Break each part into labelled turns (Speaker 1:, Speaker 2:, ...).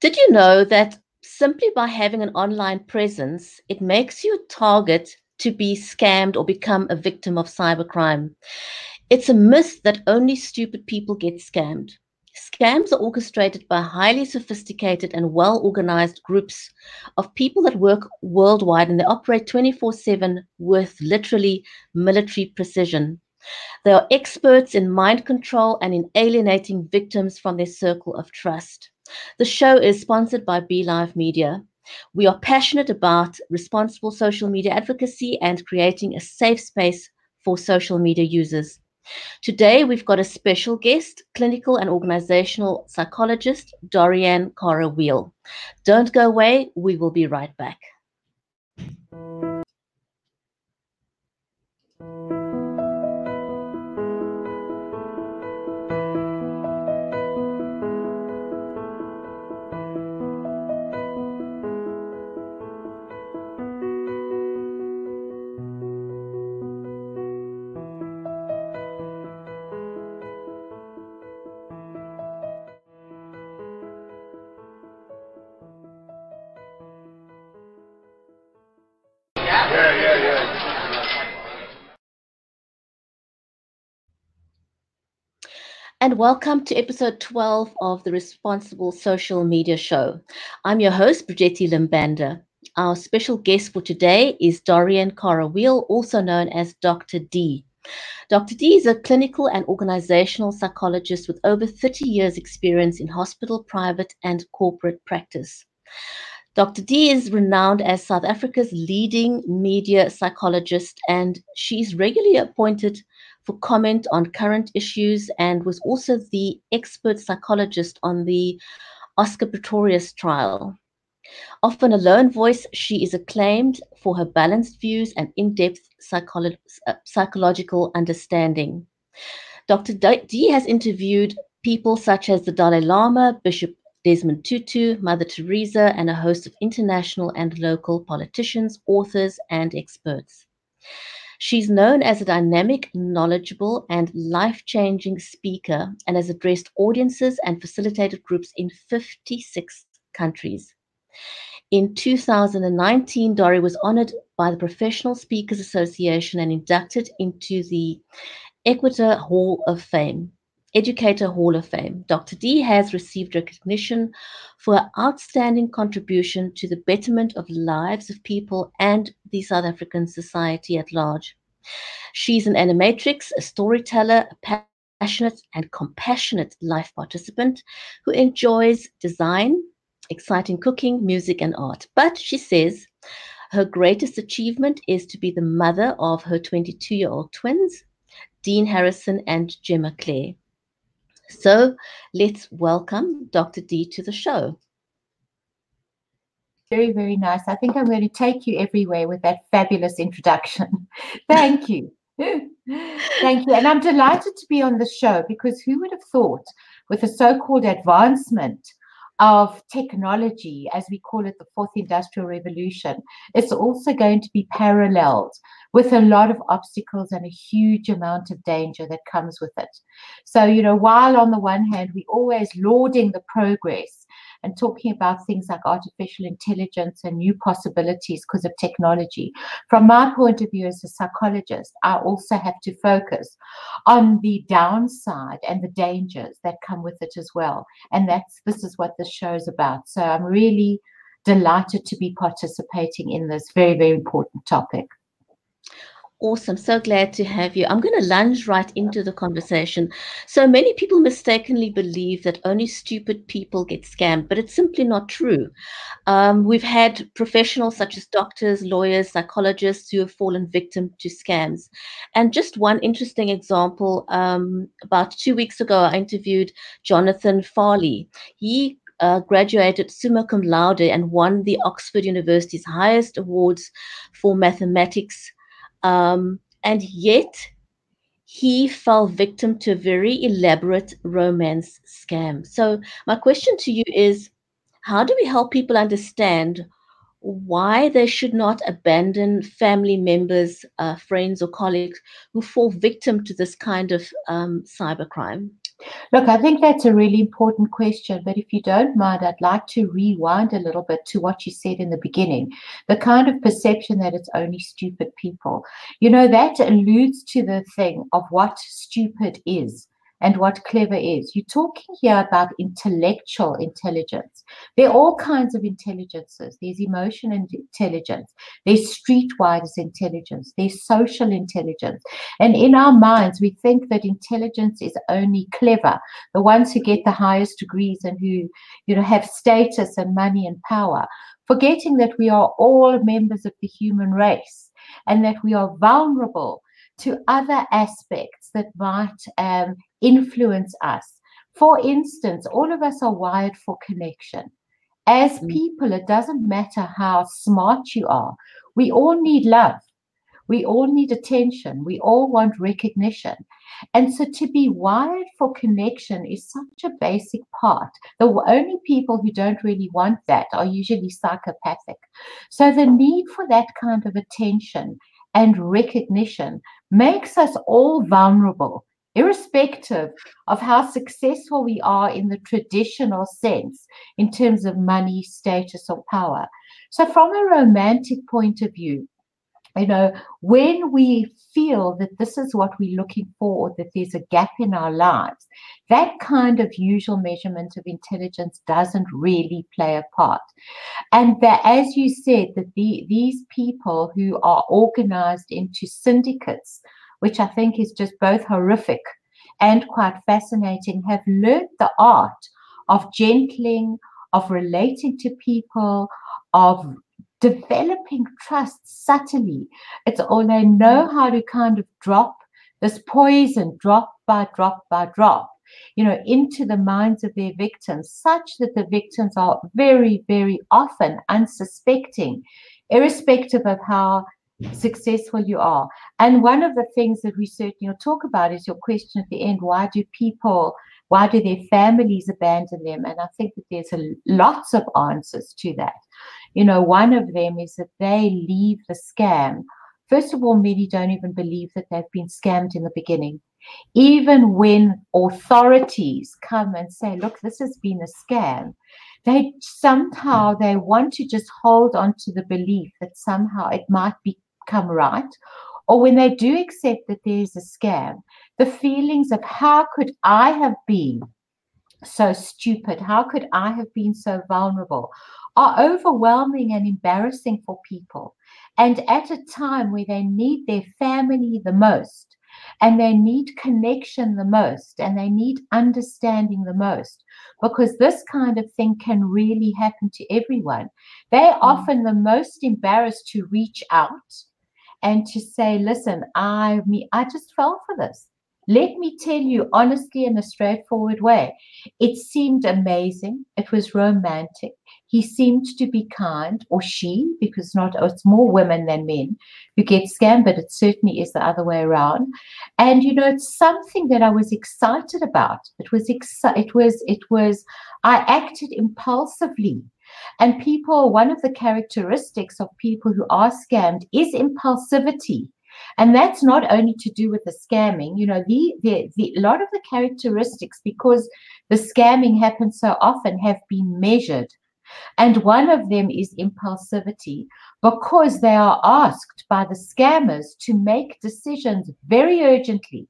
Speaker 1: Did you know that simply by having an online presence, it makes you a target to be scammed or become a victim of cybercrime? It's a myth that only stupid people get scammed. Scams are orchestrated by highly sophisticated and well organized groups of people that work worldwide and they operate 24 7 with literally military precision. They are experts in mind control and in alienating victims from their circle of trust. The show is sponsored by BeLive Media. We are passionate about responsible social media advocacy and creating a safe space for social media users. Today, we've got a special guest, clinical and organizational psychologist, Dorianne Cara Weil. Don't go away, we will be right back. Welcome to episode 12 of the Responsible Social Media Show. I'm your host, Brigetti Limbanda. Our special guest for today is Dorian Cara Weil, also known as Dr. D. Dr. D is a clinical and organizational psychologist with over 30 years' experience in hospital, private, and corporate practice. Dr. D is renowned as South Africa's leading media psychologist, and she's regularly appointed for comment on current issues and was also the expert psychologist on the Oscar Pistorius trial. Often a lone voice, she is acclaimed for her balanced views and in depth psycholo- uh, psychological understanding. Dr. D has interviewed people such as the Dalai Lama, Bishop Desmond Tutu, Mother Teresa, and a host of international and local politicians, authors, and experts. She's known as a dynamic, knowledgeable, and life changing speaker and has addressed audiences and facilitated groups in 56 countries. In 2019, Dori was honored by the Professional Speakers Association and inducted into the Equator Hall of Fame. Educator Hall of Fame. Dr. D has received recognition for her outstanding contribution to the betterment of lives of people and the South African society at large. She's an animatrix, a storyteller, a passionate and compassionate life participant who enjoys design, exciting cooking, music, and art. But she says her greatest achievement is to be the mother of her 22 year old twins, Dean Harrison and Gemma Claire. So let's welcome Dr. D to the show.
Speaker 2: Very, very nice. I think I'm going to take you everywhere with that fabulous introduction. Thank you. Thank you. And I'm delighted to be on the show because who would have thought, with the so called advancement of technology, as we call it, the fourth industrial revolution, it's also going to be paralleled with a lot of obstacles and a huge amount of danger that comes with it. So, you know, while on the one hand, we're always lauding the progress and talking about things like artificial intelligence and new possibilities because of technology. From my point of view as a psychologist, I also have to focus on the downside and the dangers that come with it as well. And that's this is what this show is about. So I'm really delighted to be participating in this very, very important topic.
Speaker 1: Awesome. So glad to have you. I'm going to lunge right into the conversation. So many people mistakenly believe that only stupid people get scammed, but it's simply not true. Um, we've had professionals such as doctors, lawyers, psychologists who have fallen victim to scams. And just one interesting example um, about two weeks ago, I interviewed Jonathan Farley. He uh, graduated summa cum laude and won the Oxford University's highest awards for mathematics um, and yet, he fell victim to a very elaborate romance scam. So, my question to you is how do we help people understand why they should not abandon family members, uh, friends, or colleagues who fall victim to this kind of um, cybercrime?
Speaker 2: Look, I think that's a really important question. But if you don't mind, I'd like to rewind a little bit to what you said in the beginning the kind of perception that it's only stupid people. You know, that alludes to the thing of what stupid is and what clever is. You're talking here about intellectual intelligence. There are all kinds of intelligences. There's emotion intelligence, there's streetwise intelligence, there's social intelligence. And in our minds, we think that intelligence is only clever, the ones who get the highest degrees and who, you know, have status and money and power, forgetting that we are all members of the human race and that we are vulnerable to other aspects that might um, influence us. For instance, all of us are wired for connection. As mm. people, it doesn't matter how smart you are, we all need love. We all need attention. We all want recognition. And so to be wired for connection is such a basic part. The only people who don't really want that are usually psychopathic. So the need for that kind of attention and recognition makes us all vulnerable, irrespective of how successful we are in the traditional sense in terms of money, status, or power. So, from a romantic point of view, you know, when we feel that this is what we're looking for, or that there's a gap in our lives, that kind of usual measurement of intelligence doesn't really play a part. And that, as you said, that the, these people who are organized into syndicates, which I think is just both horrific and quite fascinating, have learned the art of gentling, of relating to people, of developing trust subtly. It's all they know mm-hmm. how to kind of drop this poison drop by drop by drop, you know, into the minds of their victims, such that the victims are very, very often unsuspecting, irrespective of how successful you are. And one of the things that we certainly will talk about is your question at the end why do people, why do their families abandon them? And I think that there's a, lots of answers to that. You know, one of them is that they leave the scam. First of all, many don't even believe that they've been scammed in the beginning. Even when authorities come and say, look, this has been a scam, they somehow hmm. they want to just hold on to the belief that somehow it might become right or when they do accept that there is a scam the feelings of how could i have been so stupid how could i have been so vulnerable are overwhelming and embarrassing for people. And at a time where they need their family the most, and they need connection the most, and they need understanding the most, because this kind of thing can really happen to everyone. They're mm. often the most embarrassed to reach out and to say, listen, I me, I just fell for this. Let me tell you honestly in a straightforward way. It seemed amazing. It was romantic. He seemed to be kind, or she, because not oh, it's more women than men who get scammed, but it certainly is the other way around. And you know, it's something that I was excited about. It was exci- it was it was I acted impulsively. And people, one of the characteristics of people who are scammed is impulsivity. And that's not only to do with the scamming, you know, the, the, the a lot of the characteristics, because the scamming happens so often, have been measured and one of them is impulsivity because they are asked by the scammers to make decisions very urgently.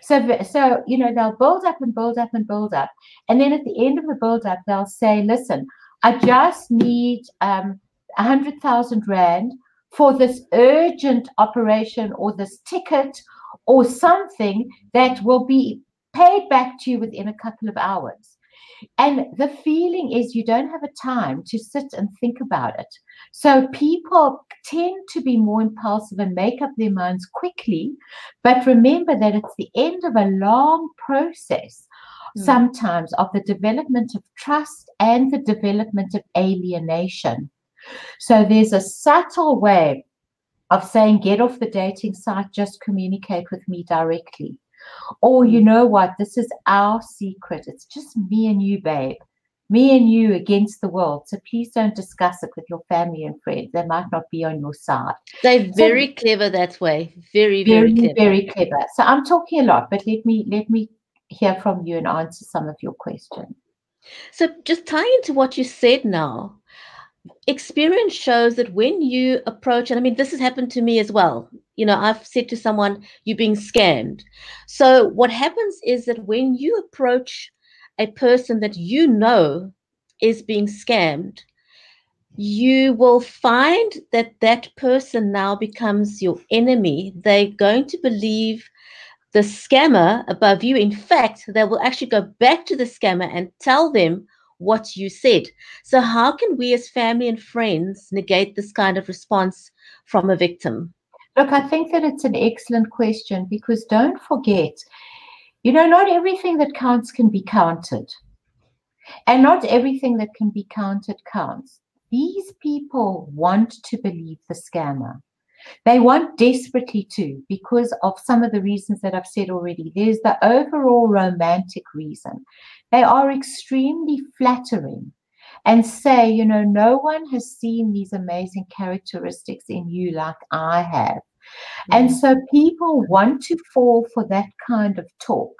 Speaker 2: So, so you know, they'll build up and build up and build up. And then at the end of the build up, they'll say, listen, I just need um, 100,000 Rand for this urgent operation or this ticket or something that will be paid back to you within a couple of hours. And the feeling is you don't have a time to sit and think about it. So people tend to be more impulsive and make up their minds quickly. But remember that it's the end of a long process, mm. sometimes of the development of trust and the development of alienation. So there's a subtle way of saying, get off the dating site, just communicate with me directly. Or, you know what, this is our secret. It's just me and you, babe. Me and you against the world. So please don't discuss it with your family and friends. They might not be on your side.
Speaker 1: They're very so, clever that way. Very, very,
Speaker 2: very
Speaker 1: clever.
Speaker 2: Very clever. So I'm talking a lot, but let me let me hear from you and answer some of your questions.
Speaker 1: So, just tying into what you said now, experience shows that when you approach, and I mean, this has happened to me as well. You know, I've said to someone, you're being scammed. So, what happens is that when you approach a person that you know is being scammed, you will find that that person now becomes your enemy. They're going to believe the scammer above you. In fact, they will actually go back to the scammer and tell them what you said. So, how can we as family and friends negate this kind of response from a victim?
Speaker 2: Look, I think that it's an excellent question because don't forget, you know, not everything that counts can be counted. And not everything that can be counted counts. These people want to believe the scammer. They want desperately to because of some of the reasons that I've said already. There's the overall romantic reason. They are extremely flattering and say, you know, no one has seen these amazing characteristics in you like I have. Mm-hmm. And so people want to fall for that kind of talk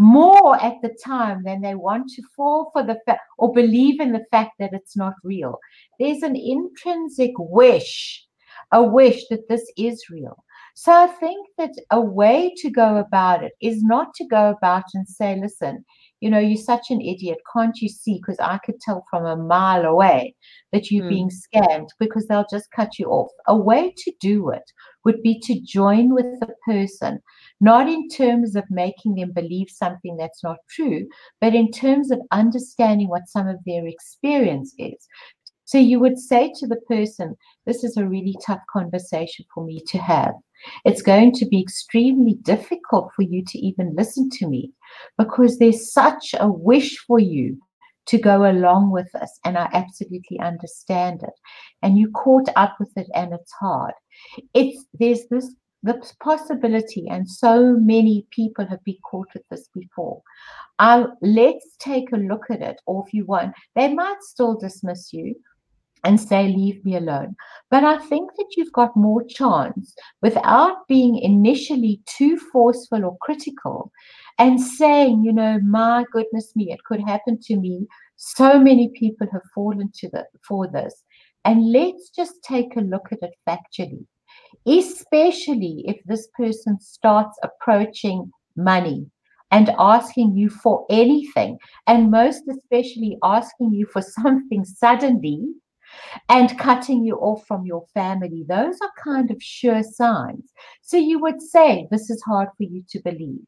Speaker 2: more at the time than they want to fall for the fact or believe in the fact that it's not real. There's an intrinsic wish, a wish that this is real. So I think that a way to go about it is not to go about and say, listen, you know, you're such an idiot. Can't you see? Because I could tell from a mile away that you're mm. being scammed because they'll just cut you off. A way to do it would be to join with the person, not in terms of making them believe something that's not true, but in terms of understanding what some of their experience is. So you would say to the person, This is a really tough conversation for me to have. It's going to be extremely difficult for you to even listen to me because there's such a wish for you to go along with us. And I absolutely understand it. And you caught up with it and it's hard. It's there's this the possibility, and so many people have been caught with this before. Uh, let's take a look at it, or if you want, they might still dismiss you and say, Leave me alone. But I think that you've got more chance without being initially too forceful or critical and saying, You know, my goodness me, it could happen to me. So many people have fallen to the, for this. And let's just take a look at it factually, especially if this person starts approaching money and asking you for anything, and most especially asking you for something suddenly and cutting you off from your family. Those are kind of sure signs. So you would say, This is hard for you to believe.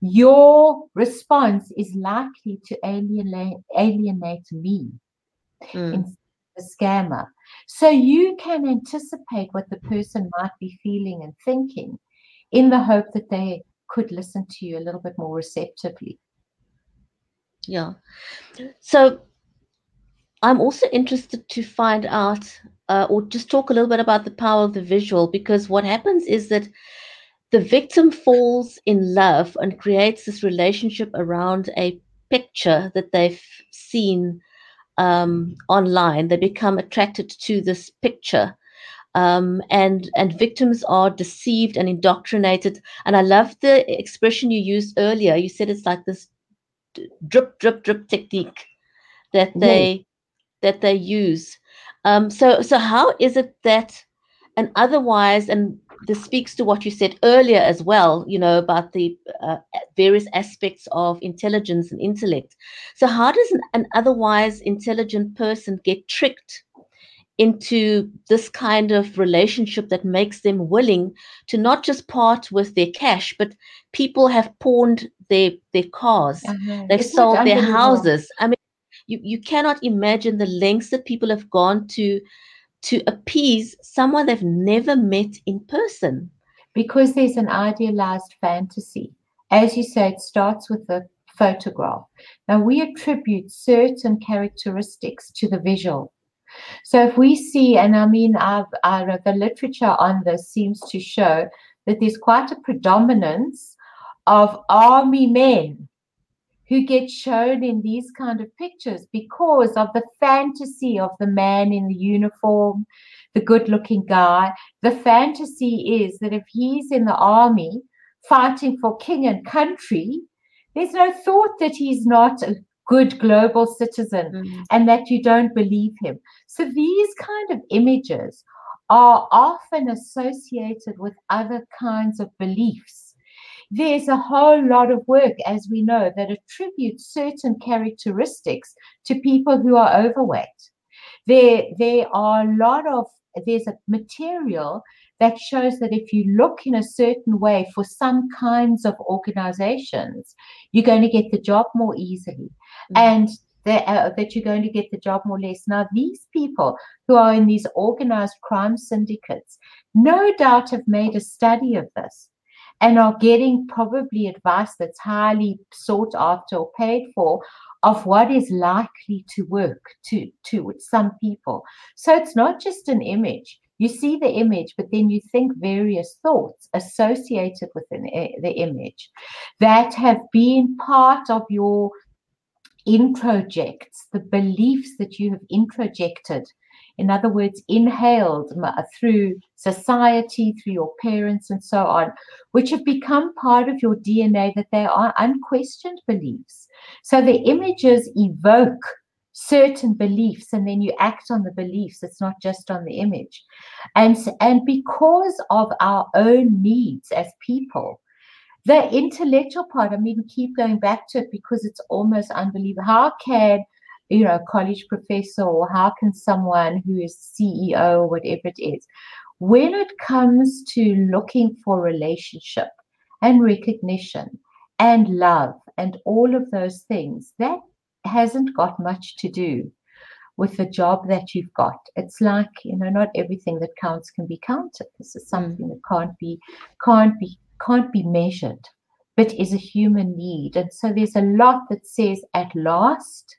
Speaker 2: Your response is likely to alienate, alienate me. Mm the scammer. So you can anticipate what the person might be feeling and thinking in the hope that they could listen to you a little bit more receptively.
Speaker 1: Yeah. So I'm also interested to find out uh, or just talk a little bit about the power of the visual because what happens is that the victim falls in love and creates this relationship around a picture that they've seen um, online. They become attracted to this picture. Um, and and victims are deceived and indoctrinated. And I love the expression you used earlier. You said it's like this drip, drip, drip technique that they that they use. Um, so so how is it that and otherwise and this speaks to what you said earlier as well, you know, about the uh, various aspects of intelligence and intellect. So, how does an, an otherwise intelligent person get tricked into this kind of relationship that makes them willing to not just part with their cash, but people have pawned their their cars, uh-huh. they've sold their houses. I mean, you, you cannot imagine the lengths that people have gone to to appease someone they've never met in person.
Speaker 2: Because there's an idealized fantasy. As you say, it starts with the photograph. Now, we attribute certain characteristics to the visual. So, if we see, and I mean, our, our, the literature on this seems to show that there's quite a predominance of army men who get shown in these kind of pictures because of the fantasy of the man in the uniform, the good looking guy. The fantasy is that if he's in the army fighting for king and country, there's no thought that he's not a good global citizen mm. and that you don't believe him. So these kind of images are often associated with other kinds of beliefs. There's a whole lot of work, as we know, that attributes certain characteristics to people who are overweight. There, there are a lot of there's a material that shows that if you look in a certain way for some kinds of organizations, you're going to get the job more easily. Mm-hmm. And that, uh, that you're going to get the job more less. Now, these people who are in these organized crime syndicates, no doubt have made a study of this and are getting probably advice that's highly sought after or paid for of what is likely to work to, to some people. So it's not just an image you see the image, but then you think various thoughts associated with eh, the image that have been part of your introjects, the beliefs that you have introjected. In other words, inhaled through society, through your parents, and so on, which have become part of your DNA, that they are unquestioned beliefs. So the images evoke certain beliefs and then you act on the beliefs. It's not just on the image. And and because of our own needs as people the intellectual part i mean keep going back to it because it's almost unbelievable. How can you know a college professor or how can someone who is ceo or whatever it is when it comes to looking for relationship and recognition and love and all of those things that hasn't got much to do with the job that you've got. It's like, you know, not everything that counts can be counted. This is mm. something that can't be can't be can't be measured, but is a human need. And so there's a lot that says at last,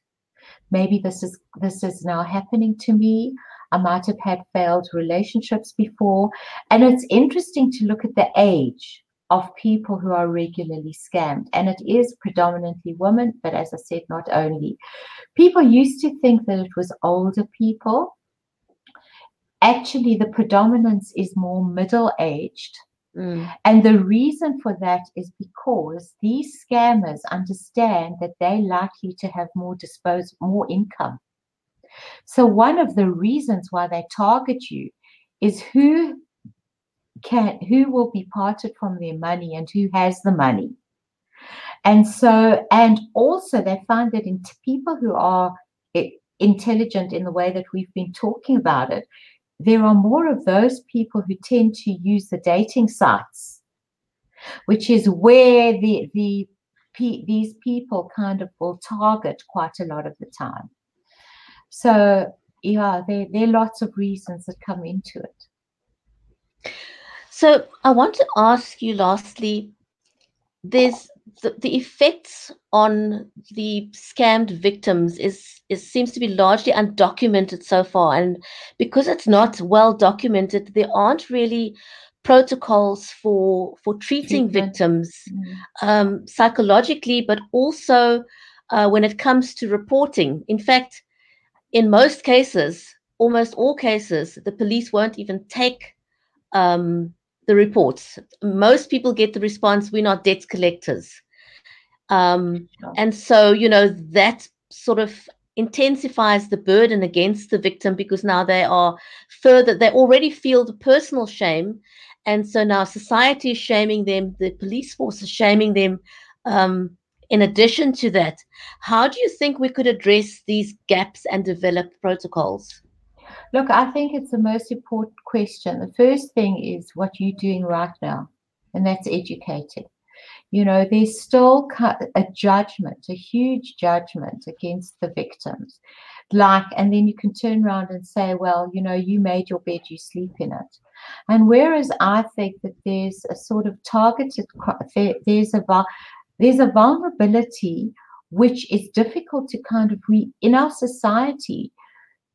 Speaker 2: maybe this is this is now happening to me. I might have had failed relationships before. And it's interesting to look at the age of people who are regularly scammed. And it is predominantly women, but as I said, not only. People used to think that it was older people. Actually, the predominance is more middle aged. Mm. And the reason for that is because these scammers understand that they're likely to have more dispose more income. So one of the reasons why they target you is who can who will be parted from their money and who has the money and so and also they find that in people who are intelligent in the way that we've been talking about it there are more of those people who tend to use the dating sites which is where the the these people kind of will target quite a lot of the time. So yeah there, there are lots of reasons that come into it.
Speaker 1: So I want to ask you lastly, there's the, the effects on the scammed victims is, is seems to be largely undocumented so far. And because it's not well documented, there aren't really protocols for for treating Treatment. victims mm. um, psychologically, but also uh, when it comes to reporting. In fact, in most cases, almost all cases, the police won't even take um, the reports. Most people get the response, we're not debt collectors. Um, and so, you know, that sort of intensifies the burden against the victim because now they are further, they already feel the personal shame. And so now society is shaming them, the police force is shaming them. Um, in addition to that, how do you think we could address these gaps and develop protocols?
Speaker 2: Look, I think it's the most important question. The first thing is what you're doing right now, and that's educating. You know, there's still a judgment, a huge judgment against the victims. Like, and then you can turn around and say, well, you know, you made your bed, you sleep in it. And whereas I think that there's a sort of targeted, there's a there's a vulnerability which is difficult to kind of re in our society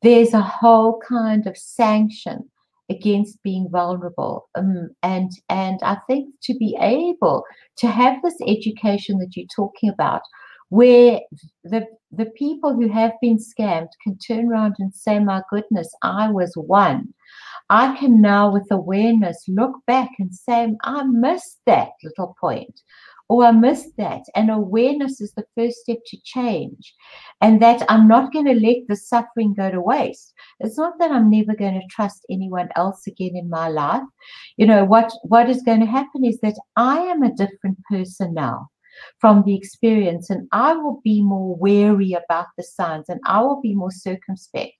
Speaker 2: there's a whole kind of sanction against being vulnerable. Um, and and i think to be able to have this education that you're talking about where the the people who have been scammed can turn around and say my goodness i was one. I can now with awareness look back and say i missed that little point or I missed that. And awareness is the first step to change. And that I'm not going to let the suffering go to waste. It's not that I'm never going to trust anyone else again in my life. You know, what, what is going to happen is that I am a different person now from the experience and I will be more wary about the signs and I will be more circumspect.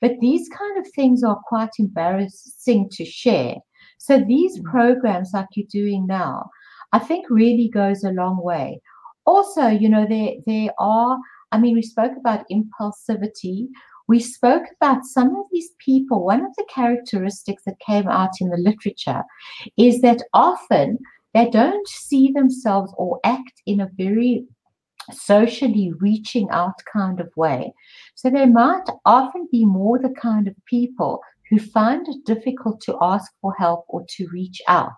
Speaker 2: But these kind of things are quite embarrassing to share. So these mm. programs like you're doing now, I think really goes a long way. Also, you know, there there are, I mean, we spoke about impulsivity. We spoke about some of these people. One of the characteristics that came out in the literature is that often they don't see themselves or act in a very socially reaching out kind of way. So they might often be more the kind of people who find it difficult to ask for help or to reach out.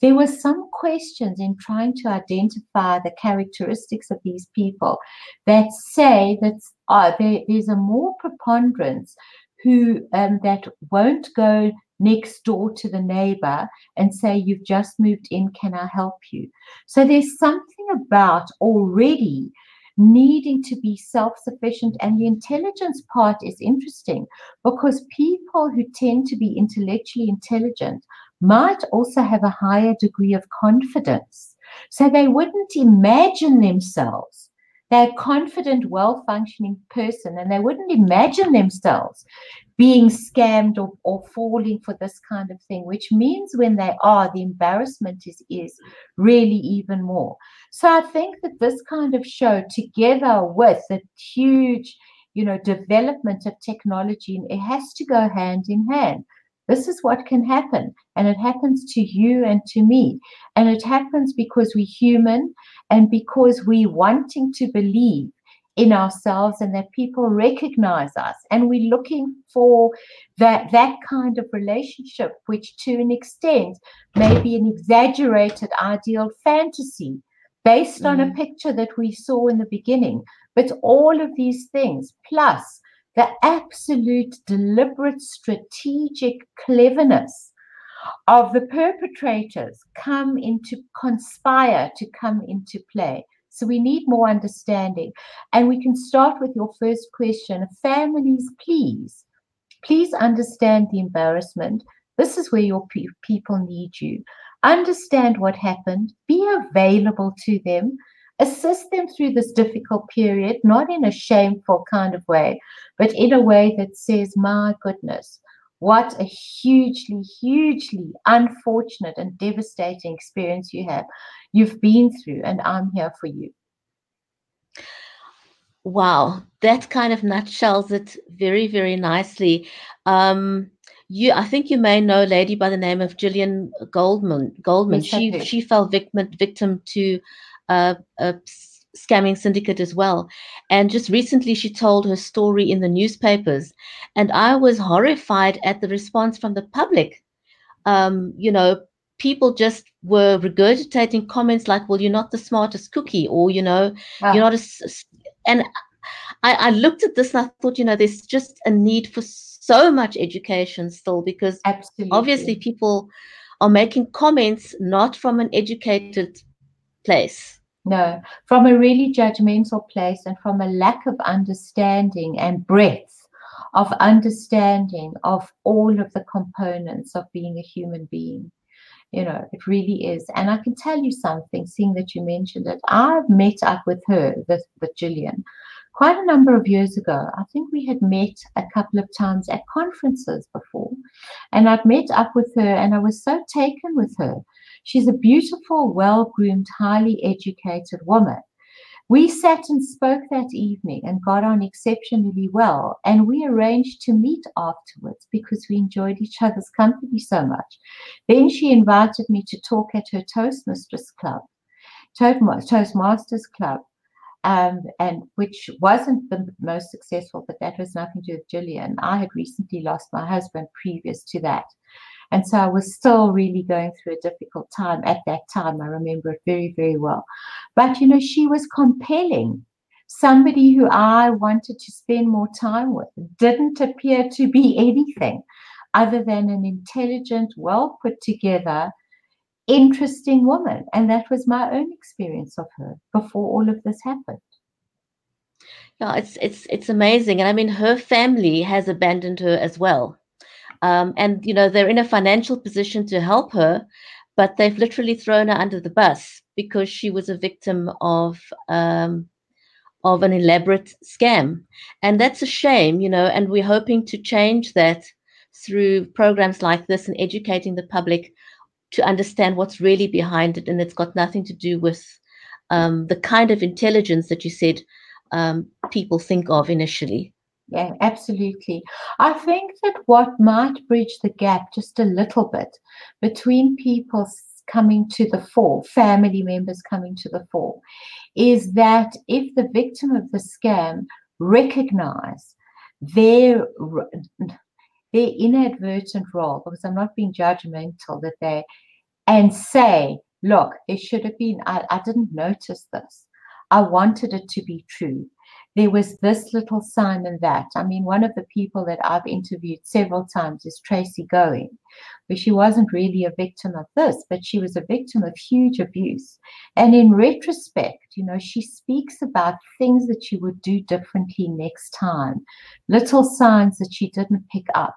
Speaker 2: There were some questions in trying to identify the characteristics of these people that say that uh, there, there's a more preponderance who um, that won't go next door to the neighbor and say, You've just moved in, can I help you? So there's something about already needing to be self sufficient. And the intelligence part is interesting because people who tend to be intellectually intelligent might also have a higher degree of confidence. So they wouldn't imagine themselves they're a confident, well functioning person, and they wouldn't imagine themselves being scammed or, or falling for this kind of thing, which means when they are, the embarrassment is, is really even more. So I think that this kind of show, together with the huge, you know, development of technology, it has to go hand in hand. This is what can happen. And it happens to you and to me. And it happens because we're human and because we're wanting to believe in ourselves and that people recognize us and we're looking for that that kind of relationship which to an extent may be an exaggerated ideal fantasy based mm. on a mm. picture that we saw in the beginning but all of these things plus the absolute deliberate strategic cleverness of the perpetrators come into conspire to come into play. So we need more understanding. And we can start with your first question. Families please please understand the embarrassment. This is where your pe- people need you. Understand what happened. Be available to them assist them through this difficult period, not in a shameful kind of way, but in a way that says, My goodness, what a hugely, hugely unfortunate and devastating experience you have, you've been through, and I'm here for you.
Speaker 1: Wow, that kind of nutshells it very, very nicely. Um, you, I think you may know a lady by the name of Gillian Goldman. Goldman, yes, she she fell victim victim to a, a scamming syndicate as well. And just recently, she told her story in the newspapers, and I was horrified at the response from the public. Um, you know, people just were regurgitating comments like, "Well, you're not the smartest cookie," or you know, wow. you're not a. And I, I looked at this and I thought, you know, there's just a need for so much education still because Absolutely. obviously people are making comments not from an educated place
Speaker 2: no, from a really judgmental place and from a lack of understanding and breadth of understanding of all of the components of being a human being. You know, it really is. And I can tell you something, seeing that you mentioned it. I've met up with her, with, with Gillian, quite a number of years ago. I think we had met a couple of times at conferences before. And I'd met up with her and I was so taken with her She's a beautiful, well groomed, highly educated woman. We sat and spoke that evening and got on exceptionally well. And we arranged to meet afterwards because we enjoyed each other's company so much. Then she invited me to talk at her Toastmasters Club, Toastmasters Club, um, and which wasn't the most successful, but that was nothing to do with Gillian. I had recently lost my husband previous to that. And so I was still really going through a difficult time at that time. I remember it very, very well. But, you know, she was compelling. Somebody who I wanted to spend more time with didn't appear to be anything other than an intelligent, well put together, interesting woman. And that was my own experience of her before all of this happened.
Speaker 1: Yeah, it's it's it's amazing. And I mean her family has abandoned her as well. Um, and you know, they're in a financial position to help her, but they've literally thrown her under the bus because she was a victim of um, of an elaborate scam. And that's a shame, you know, and we're hoping to change that through programs like this and educating the public to understand what's really behind it. And it's got nothing to do with um, the kind of intelligence that you said um, people think of initially.
Speaker 2: Yeah, absolutely. I think that what might bridge the gap just a little bit between people coming to the fore, family members coming to the fore, is that if the victim of the scam recognize their their inadvertent role, because I'm not being judgmental, that they and say, look, there should have been, I, I didn't notice this. I wanted it to be true there was this little sign and that. I mean, one of the people that I've interviewed several times is Tracy Going, where she wasn't really a victim of this, but she was a victim of huge abuse. And in retrospect, you know, she speaks about things that she would do differently next time, little signs that she didn't pick up.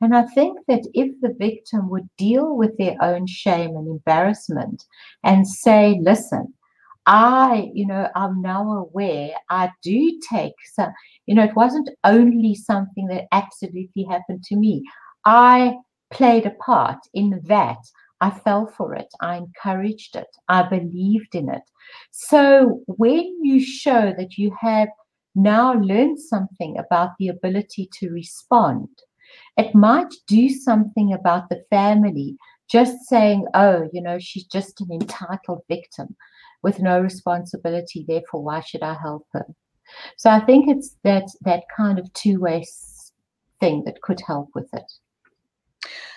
Speaker 2: And I think that if the victim would deal with their own shame and embarrassment and say, listen, I, you know, I'm now aware I do take some, you know, it wasn't only something that absolutely happened to me. I played a part in that. I fell for it. I encouraged it. I believed in it. So when you show that you have now learned something about the ability to respond, it might do something about the family just saying, oh, you know, she's just an entitled victim with no responsibility. Therefore, why should I help her? So I think it's that that kind of two way thing that could help with it.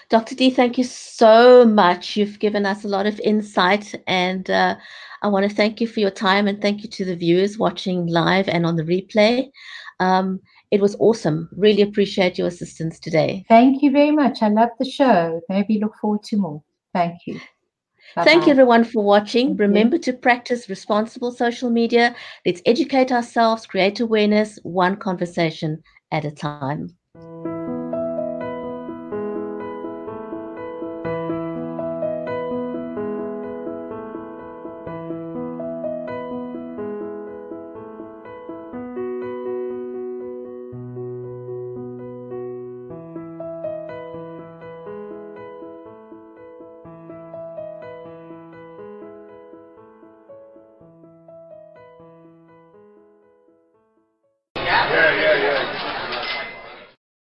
Speaker 1: Dr. D, thank you so much. You've given us a lot of insight, and uh, I want to thank you for your time and thank you to the viewers watching live and on the replay. Um, it was awesome. Really appreciate your assistance today.
Speaker 2: Thank you very much. I love the show. Maybe look forward to more. Thank you.
Speaker 1: Bye-bye. Thank you, everyone, for watching. Thank Remember you. to practice responsible social media. Let's educate ourselves, create awareness, one conversation at a time.